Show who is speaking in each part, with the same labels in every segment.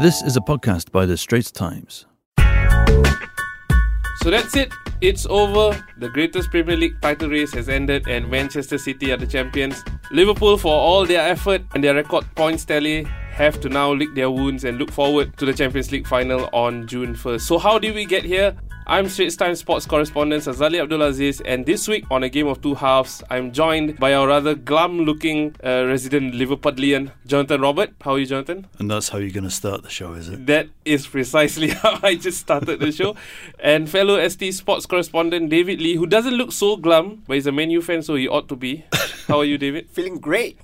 Speaker 1: This is a podcast by The Straits Times.
Speaker 2: So that's it. It's over. The greatest Premier League title race has ended, and Manchester City are the champions. Liverpool, for all their effort and their record points tally, have to now lick their wounds and look forward to the Champions League final on June 1st. So, how did we get here? I'm Straits Times sports correspondent Azali Abdulaziz, and this week on a game of two halves, I'm joined by our rather glum-looking uh, resident Liverpudlian, Jonathan Roberts. How are you, Jonathan?
Speaker 1: And that's how you're going to start the show, is it?
Speaker 2: That is precisely how I just started the show. and fellow ST sports correspondent David Lee, who doesn't look so glum, but he's a Man U fan, so he ought to be. How are you, David?
Speaker 3: Feeling great.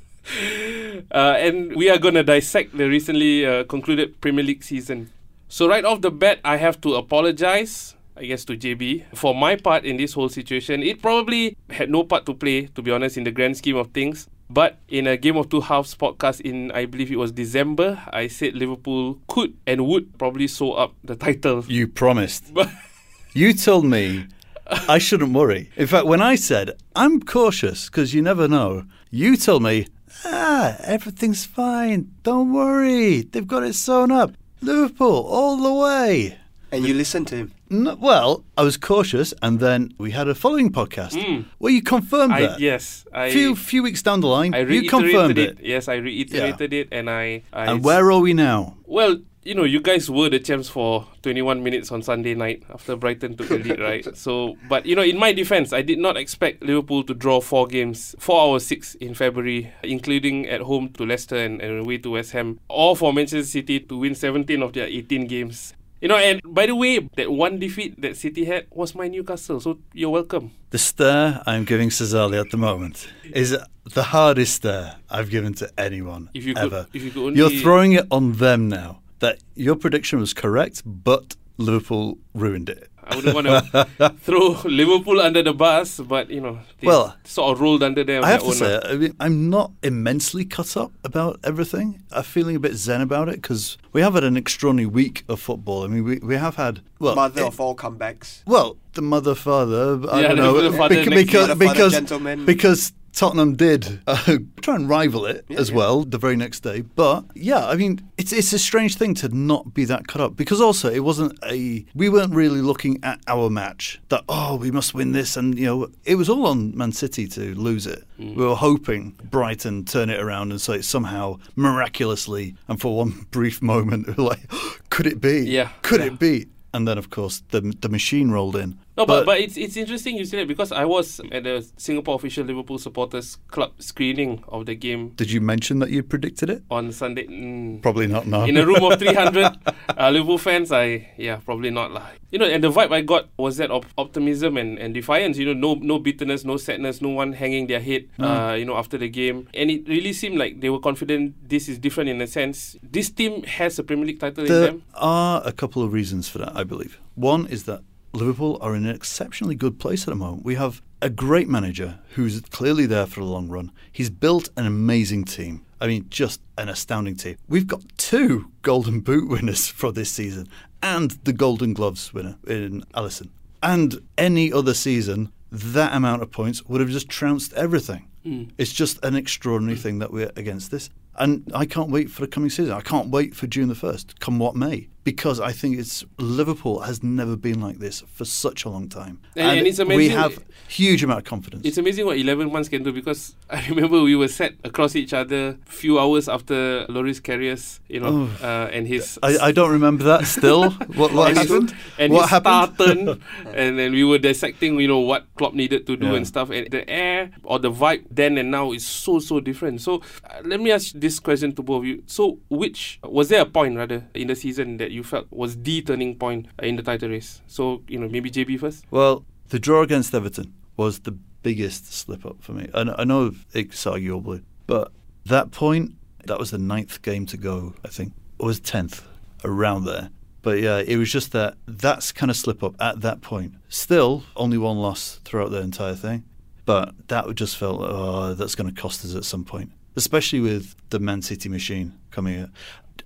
Speaker 2: Uh, and we are going to dissect the recently uh, concluded Premier League season. So, right off the bat, I have to apologize I guess, to JB. For my part in this whole situation, it probably had no part to play, to be honest, in the grand scheme of things. But in a Game of Two Halves podcast in, I believe it was December, I said Liverpool could and would probably sew up the title.
Speaker 1: You promised. you told me I shouldn't worry. In fact, when I said, I'm cautious because you never know, you told me, ah, everything's fine. Don't worry. They've got it sewn up. Liverpool all the way.
Speaker 3: And you listened to him.
Speaker 1: No, well, I was cautious, and then we had a following podcast where you confirmed
Speaker 2: I,
Speaker 1: that.
Speaker 2: yes, I
Speaker 1: few few weeks down the line,
Speaker 2: I
Speaker 1: you confirmed
Speaker 2: it.
Speaker 1: it.
Speaker 2: Yes, I reiterated it, and I. I
Speaker 1: And where are we now?
Speaker 2: Well, you know, you guys were the champs for 21 minutes on Sunday night after Brighton took the lead, right? So, but you know, in my defense, I did not expect Liverpool to draw four games, four hours six in February, including at home to Leicester and, and away to West Ham, or for Manchester City to win 17 of their 18 games. You know, and by the way, that one defeat that City had was my Newcastle, so you're welcome.
Speaker 1: The stare I'm giving Sazali at the moment is the hardest stare I've given to anyone
Speaker 2: If you could-
Speaker 1: ever.
Speaker 2: if you could
Speaker 1: You're throwing it on them now that your prediction was correct, but Liverpool ruined it.
Speaker 2: I wouldn't want to throw Liverpool under the bus, but you know, they
Speaker 1: Well,
Speaker 2: sort of rolled under them.
Speaker 1: I have to say, I mean, I'm not immensely cut up about everything. I'm feeling a bit zen about it because we have had an extraordinary week of football. I mean, we, we have had well,
Speaker 3: Mother
Speaker 1: it-
Speaker 3: of all comebacks.
Speaker 1: Well, the mother father. I
Speaker 2: Yeah,
Speaker 1: don't know
Speaker 2: mother, father
Speaker 1: bec-
Speaker 2: next
Speaker 1: because because because Tottenham did uh, try and rival it
Speaker 3: Yeah,
Speaker 1: as
Speaker 3: yeah.
Speaker 1: well the very next day. But yeah, I mean, it's it's a strange thing to not be that cut up because also it wasn't a we weren't really looking at our match that oh we must win this and you know it was all on Man City to lose it.
Speaker 3: Mm.
Speaker 1: We were hoping Brighton turn it around and say somehow miraculously and for one brief moment we were like could it be?
Speaker 2: Yeah,
Speaker 1: Could
Speaker 2: yeah.
Speaker 1: it be? And then, of course, the the machine rolled in.
Speaker 2: No, but, but it's it's interesting you say that because I was at the Singapore official Liverpool supporters club screening of the game
Speaker 1: did you mention that you predicted it?
Speaker 2: on Sunday. Mm.
Speaker 1: Probably not. No.
Speaker 2: In a room of 300 uh, Liverpool fans, I yeah probably not lah. You know, and the vibe I got was that of optimism and, and defiance. You know, no no bitterness, no sadness, no one hanging their head. Uh, you know, after the game, and it really seemed like they were confident. This is different in a sense. This team has a Premier League title in them.
Speaker 1: there are a couple of reasons for that. I believe one is that Liverpool are in an exceptionally good place at the moment. We have a great manager who's clearly there for the long run. He's built an amazing team. I mean, just an astounding team. We've got two Golden Boot winners for this season and the Golden Gloves winner in Alisson. And any other season, that amount of points would have just trounced everything. Hmm. It's just an extraordinary thing that we're against this. And I can't wait for the coming season. I can't wait for June the 1st, come what may, because I think it's Liverpool has never been like this for such a long time.
Speaker 2: And- and it's
Speaker 1: we have huge amount of confidence.
Speaker 2: It's amazing what 11 months can do because I remember we were sat across each other few hours after Loris Karius, you know, uh, and his
Speaker 1: I, I don't remember that still. what what
Speaker 2: and his-
Speaker 1: happened?
Speaker 2: And
Speaker 1: what
Speaker 2: his
Speaker 1: happened?
Speaker 2: turn, and then we were dissecting, you know, what Klopp needed to do
Speaker 1: Yeah.
Speaker 2: and stuff. And the air or the vibe then and now is so so different. So uh, let me ask this question to both of you. So which was there a point rather in the season that you felt was the turning point in the title race? So you know, maybe JB first.
Speaker 1: Well, the draw against Everton was the biggest slip up for me. And I know it's arguably, but that point, that was the ninth game to go, I think. It was 10th, around there. But yeah, it was just that that's kind of slip up at that point. Still, only one loss throughout the entire thing. But that just felt, oh, that's going to cost us at some point, especially with the Man City machine coming in.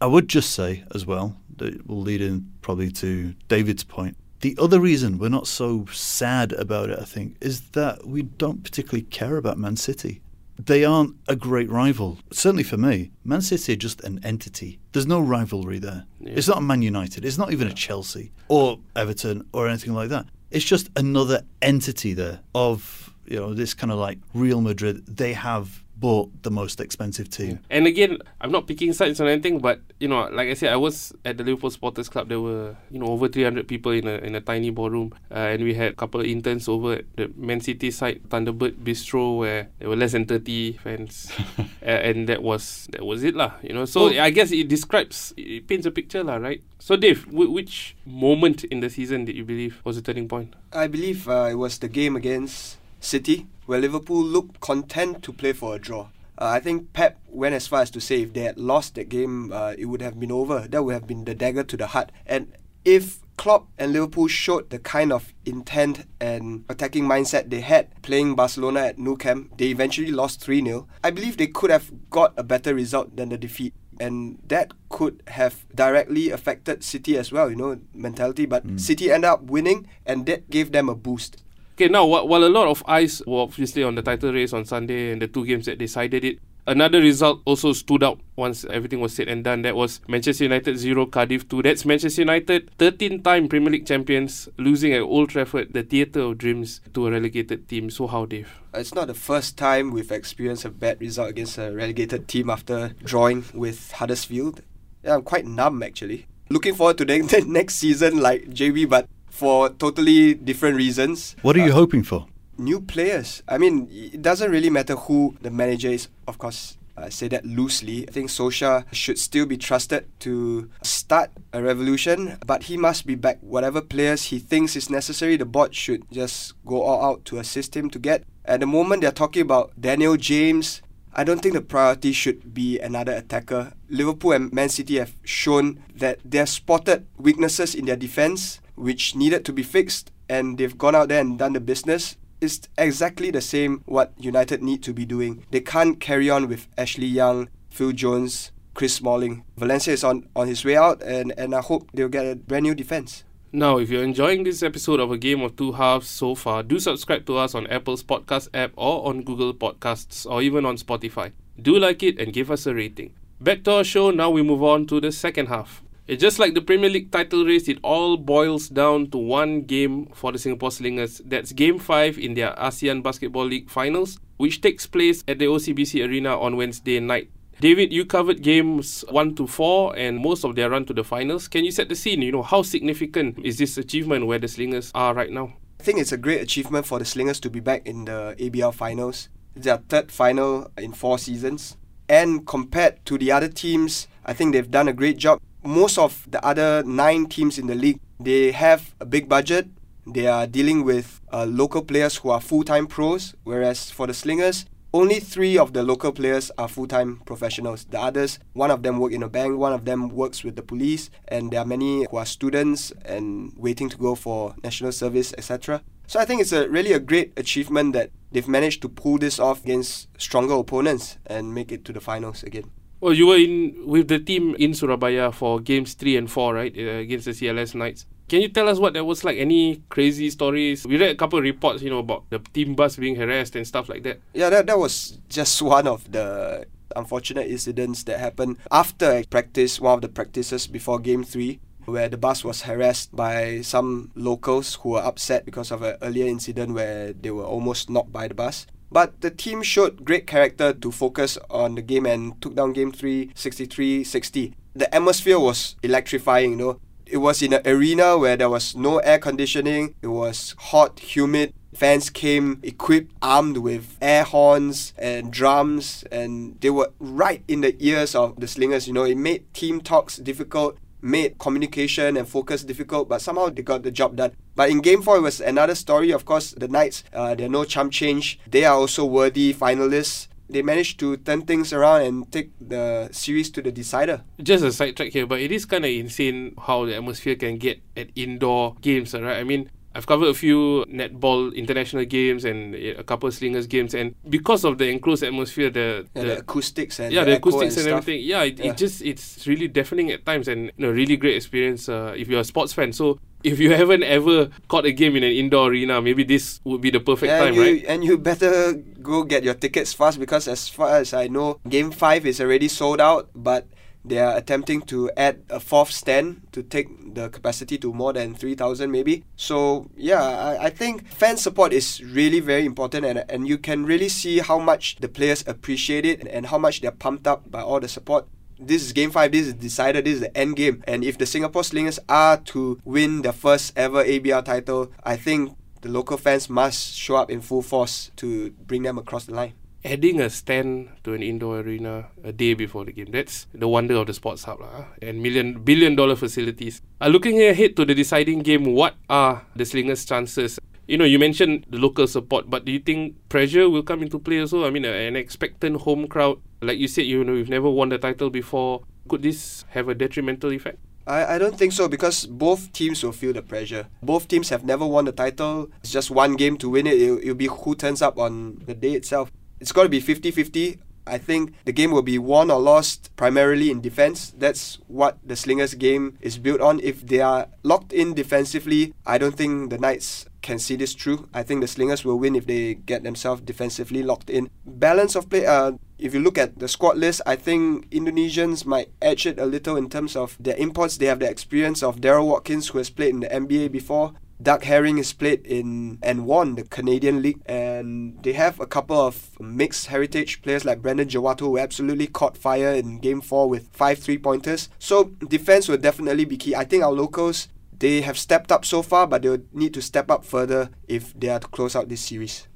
Speaker 1: I would just say as well, that will lead in probably to David's point. The other reason we're not so sad about it, I think, is that we don't particularly care about Man City. they aren't a great rival. Certainly for me, Man City are just an entity. There's no rivalry there.
Speaker 2: Yeah.
Speaker 1: It's not Man United. It's not even a Chelsea or Everton or anything like that. It's just another entity there of you know this kind of like Real Madrid. They have bought the most expensive team.
Speaker 2: And again, I'm not picking sides on anything, but you know, like I said, I was at the Liverpool Supporters Club. There were you know over 300 people in a in a tiny ballroom, uh, and we had a couple of interns over at the Man City side, Thunderbird Bistro, where there were less than 30 fans, uh, and that was that was it lah. You know, so
Speaker 1: Well-
Speaker 2: I guess it describes, it paints a picture lah, right? So Dave, w- which moment in the season did you believe was a turning point?
Speaker 3: I believe uh, it was the game against City where Liverpool looked content to play for a draw. Uh, I think Pep went as far as to say if they had lost that game, uh, it would have been over. That would have been the dagger to the heart. And if Klopp and Liverpool showed the kind of intent and attacking mindset they had playing Barcelona at Nou Camp, they eventually lost 3 0. I believe they could have got a better result than the defeat. And that could have directly affected City as well, you know, mentality. But City ended up winning, and that gave them a boost.
Speaker 2: Okay, now wh- while a lot of eyes were obviously on the title race on Sunday and the two games that decided it, another result also stood out once everything was said and done. That was Manchester United 0, Cardiff 2. That's Manchester United, 13 time Premier League champions, losing at Old Trafford, the theatre of dreams, to a relegated team. So, how, Dave?
Speaker 3: It's not the first time we've experienced a bad result against a relegated team after drawing with Huddersfield. Yeah, I'm quite numb actually. Looking forward to the the next season like JB, but for totally different reasons.
Speaker 1: What are you
Speaker 3: Uh,
Speaker 1: hoping for?
Speaker 3: new players. I mean, it doesn't really matter who the manager is. Of course, I say that loosely. I think Solskjaer should still be trusted to start a revolution, but he must be back. Whatever players he thinks is necessary, the board should just go all out to assist him to get. At the moment, they're talking about Daniel James. I don't think the priority should be another attacker. Liverpool and Man City have shown that they've spotted weaknesses in their defense, which needed to be fixed, and they've gone out there and done the business. It's exactly the same what United need to be doing. They can't carry on with Ashley Young, Phil Jones, Chris Smalling. Valencia is on, on his way out, and, and I hope they'll get a brand new defense.
Speaker 2: Now, if you're enjoying this episode of A Game of Two Halves so far, do subscribe to us on Apple's podcast app or on Google Podcasts or even on Spotify. Do like it and give us a rating. Back to our show, now we move on to the second half. It's just like the Premier League title race, it all boils down to one game for the Singapore Slingers. That's Game 5 in their ASEAN Basketball League finals, which takes place at the OCBC Arena on Wednesday night. David, you covered games 1 to 4 and most of their run to the finals. Can you set the scene? You know, how significant is this achievement where the Slingers are right now?
Speaker 3: I think it's a great achievement for the Slingers to be back in the ABL finals. It's their third final in four seasons. And compared to the other teams, I think they've done a great job. Most of the other nine teams in the league, they have a big budget. They are dealing with uh, local players who are full-time pros, whereas for the Slingers, only three of the local players are full-time professionals. The others, one of them work in a bank, one of them works with the police, and there are many who are students and waiting to go for national service, etc. So I think it's a really a great achievement that they've managed to pull this off against stronger opponents and make it to the finals again.
Speaker 2: Well, you were in with the team in Surabaya for games 3 and 4, right? Uh, against the CLS Knights. Can you tell us what that was like? Any crazy stories? We read a couple reports, you know, about the team bus being harassed and stuff like that.
Speaker 3: Yeah, that, that was just one of the unfortunate incidents that happened after practice, one of the practices before game three, where the bus was harassed by some locals who were upset because of an earlier incident where they were almost knocked by the bus. But the team showed great character to focus on the game and took down game 3 63 60. The atmosphere was electrifying, you know. It was in an arena where there was no air conditioning, it was hot, humid. Fans came equipped, armed with air horns and drums, and they were right in the ears of the slingers. You know, it made team talks difficult, made communication and focus difficult, but somehow they got the job done. But in game four, it was another story. Of course, the Knights, uh, they're no chump change. They are also worthy finalists. They managed to turn things around and take the series to the decider.
Speaker 2: Just a sidetrack here, but it is kind of insane how the atmosphere can get at indoor games, right? I mean, I've covered a few netball international games and a couple of slingers games, and because of the enclosed atmosphere, the,
Speaker 3: Yeah, the, acoustics and
Speaker 2: yeah,
Speaker 3: the,
Speaker 2: the acoustics and,
Speaker 3: stuff.
Speaker 2: everything. Yeah it,
Speaker 3: Yeah.
Speaker 2: it just it's really deafening at times, and you know, really great experience uh, if you're a sports fan. So if you haven't ever caught a game in an indoor arena, maybe this would be the perfect
Speaker 3: and
Speaker 2: time,
Speaker 3: you,
Speaker 2: right?
Speaker 3: And you better go get your tickets fast because, as far as I know, Game 5 is already sold out, but they are attempting to add a fourth stand to take the capacity to more than 3,000 maybe. So, yeah, I, I think fan support is really very important and, and you can really see how much the players appreciate it and, and how much they're pumped up by all the support this is game five, this is decided, this is the end game. And if the Singapore Slingers are to win their first ever ABL title, I think the local fans must show up in full force to bring them across the line.
Speaker 2: Adding a stand to an indoor arena a day before the game. That's the wonder of the sports hub. lah. And million billion dollar facilities. Uh, looking ahead to the deciding game, what are the Slingers' chances? You know, you mentioned the local support, but do you think pressure will come into play also? I mean, uh, an expectant home crowd, like you said, you know, you've never won the title before. Could this have a detrimental effect?
Speaker 3: I, I don't think so because both teams will feel the pressure. Both teams have never won the title. It's just one game to win it. It'll, it'll be who turns up on the day itself. It's got to be 50 50. I think the game will be won or lost primarily in defense. That's what the Slingers game is built on. If they are locked in defensively, I don't think the Knights can see this through. I think the Slingers will win if they get themselves defensively locked in. Balance of play, uh, if you look at the squad list, I think Indonesians might edge it a little in terms of their imports. They have the experience of Daryl Watkins, who has played in the NBA before. Doug Herring has played in and won the Canadian League, and they have a couple of mixed heritage players like Brandon Jawato, who absolutely caught fire in Game 4 with five three pointers. So, defense will definitely be key. I think our locals, they have stepped up so far, but they'll need to step up further if they are to close out this series.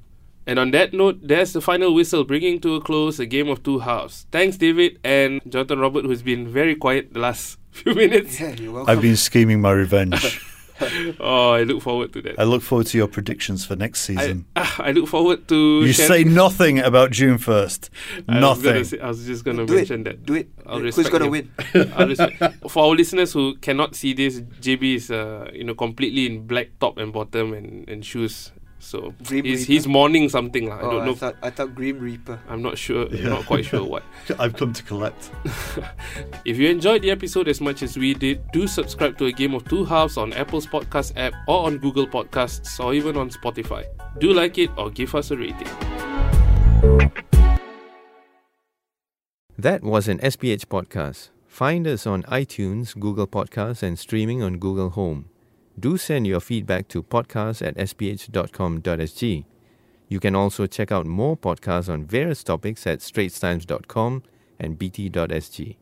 Speaker 2: And on that note, there's the final whistle bringing to a close a game of two halves. Thanks, David and Jonathan Roberts, who's been very quiet the last few minutes.
Speaker 3: Yeah, you're welcome.
Speaker 1: I've been scheming my revenge.
Speaker 2: Oh, I look forward to that.
Speaker 1: I look forward to your predictions for next
Speaker 2: I,
Speaker 1: season.
Speaker 2: ah, I look forward to.
Speaker 1: you
Speaker 2: share-
Speaker 1: say nothing about June 1st.
Speaker 2: I was, gonna
Speaker 1: Nothing.
Speaker 2: say, I was just going to mention
Speaker 3: it.
Speaker 2: that.
Speaker 3: Do it.
Speaker 2: I'll
Speaker 3: Who's gonna win?
Speaker 2: I'll For our listeners who cannot see this, JB is uh, you know completely in black top and bottom and, and shoes. So
Speaker 3: Grim
Speaker 2: he's,
Speaker 3: Reaper?
Speaker 2: he's mourning something. lah. I
Speaker 3: Oh,
Speaker 2: don't know.
Speaker 3: thought I thought Grim Reaper.
Speaker 2: I'm not sure.
Speaker 1: Yeah.
Speaker 2: Not quite sure what.
Speaker 1: I've come to collect.
Speaker 2: If you enjoyed the episode as much as we did, do subscribe to A Game of Two Halves on Apple's podcast app or on Google Podcasts or even on Spotify. Do like it or give us a rating.
Speaker 4: That was an SPH podcast. Find us on iTunes, Google Podcasts, and streaming on Google Home. Do send your feedback to podcast at sph.com.sg. You can also check out more podcasts on various topics at straitstimes.com and bt.sg.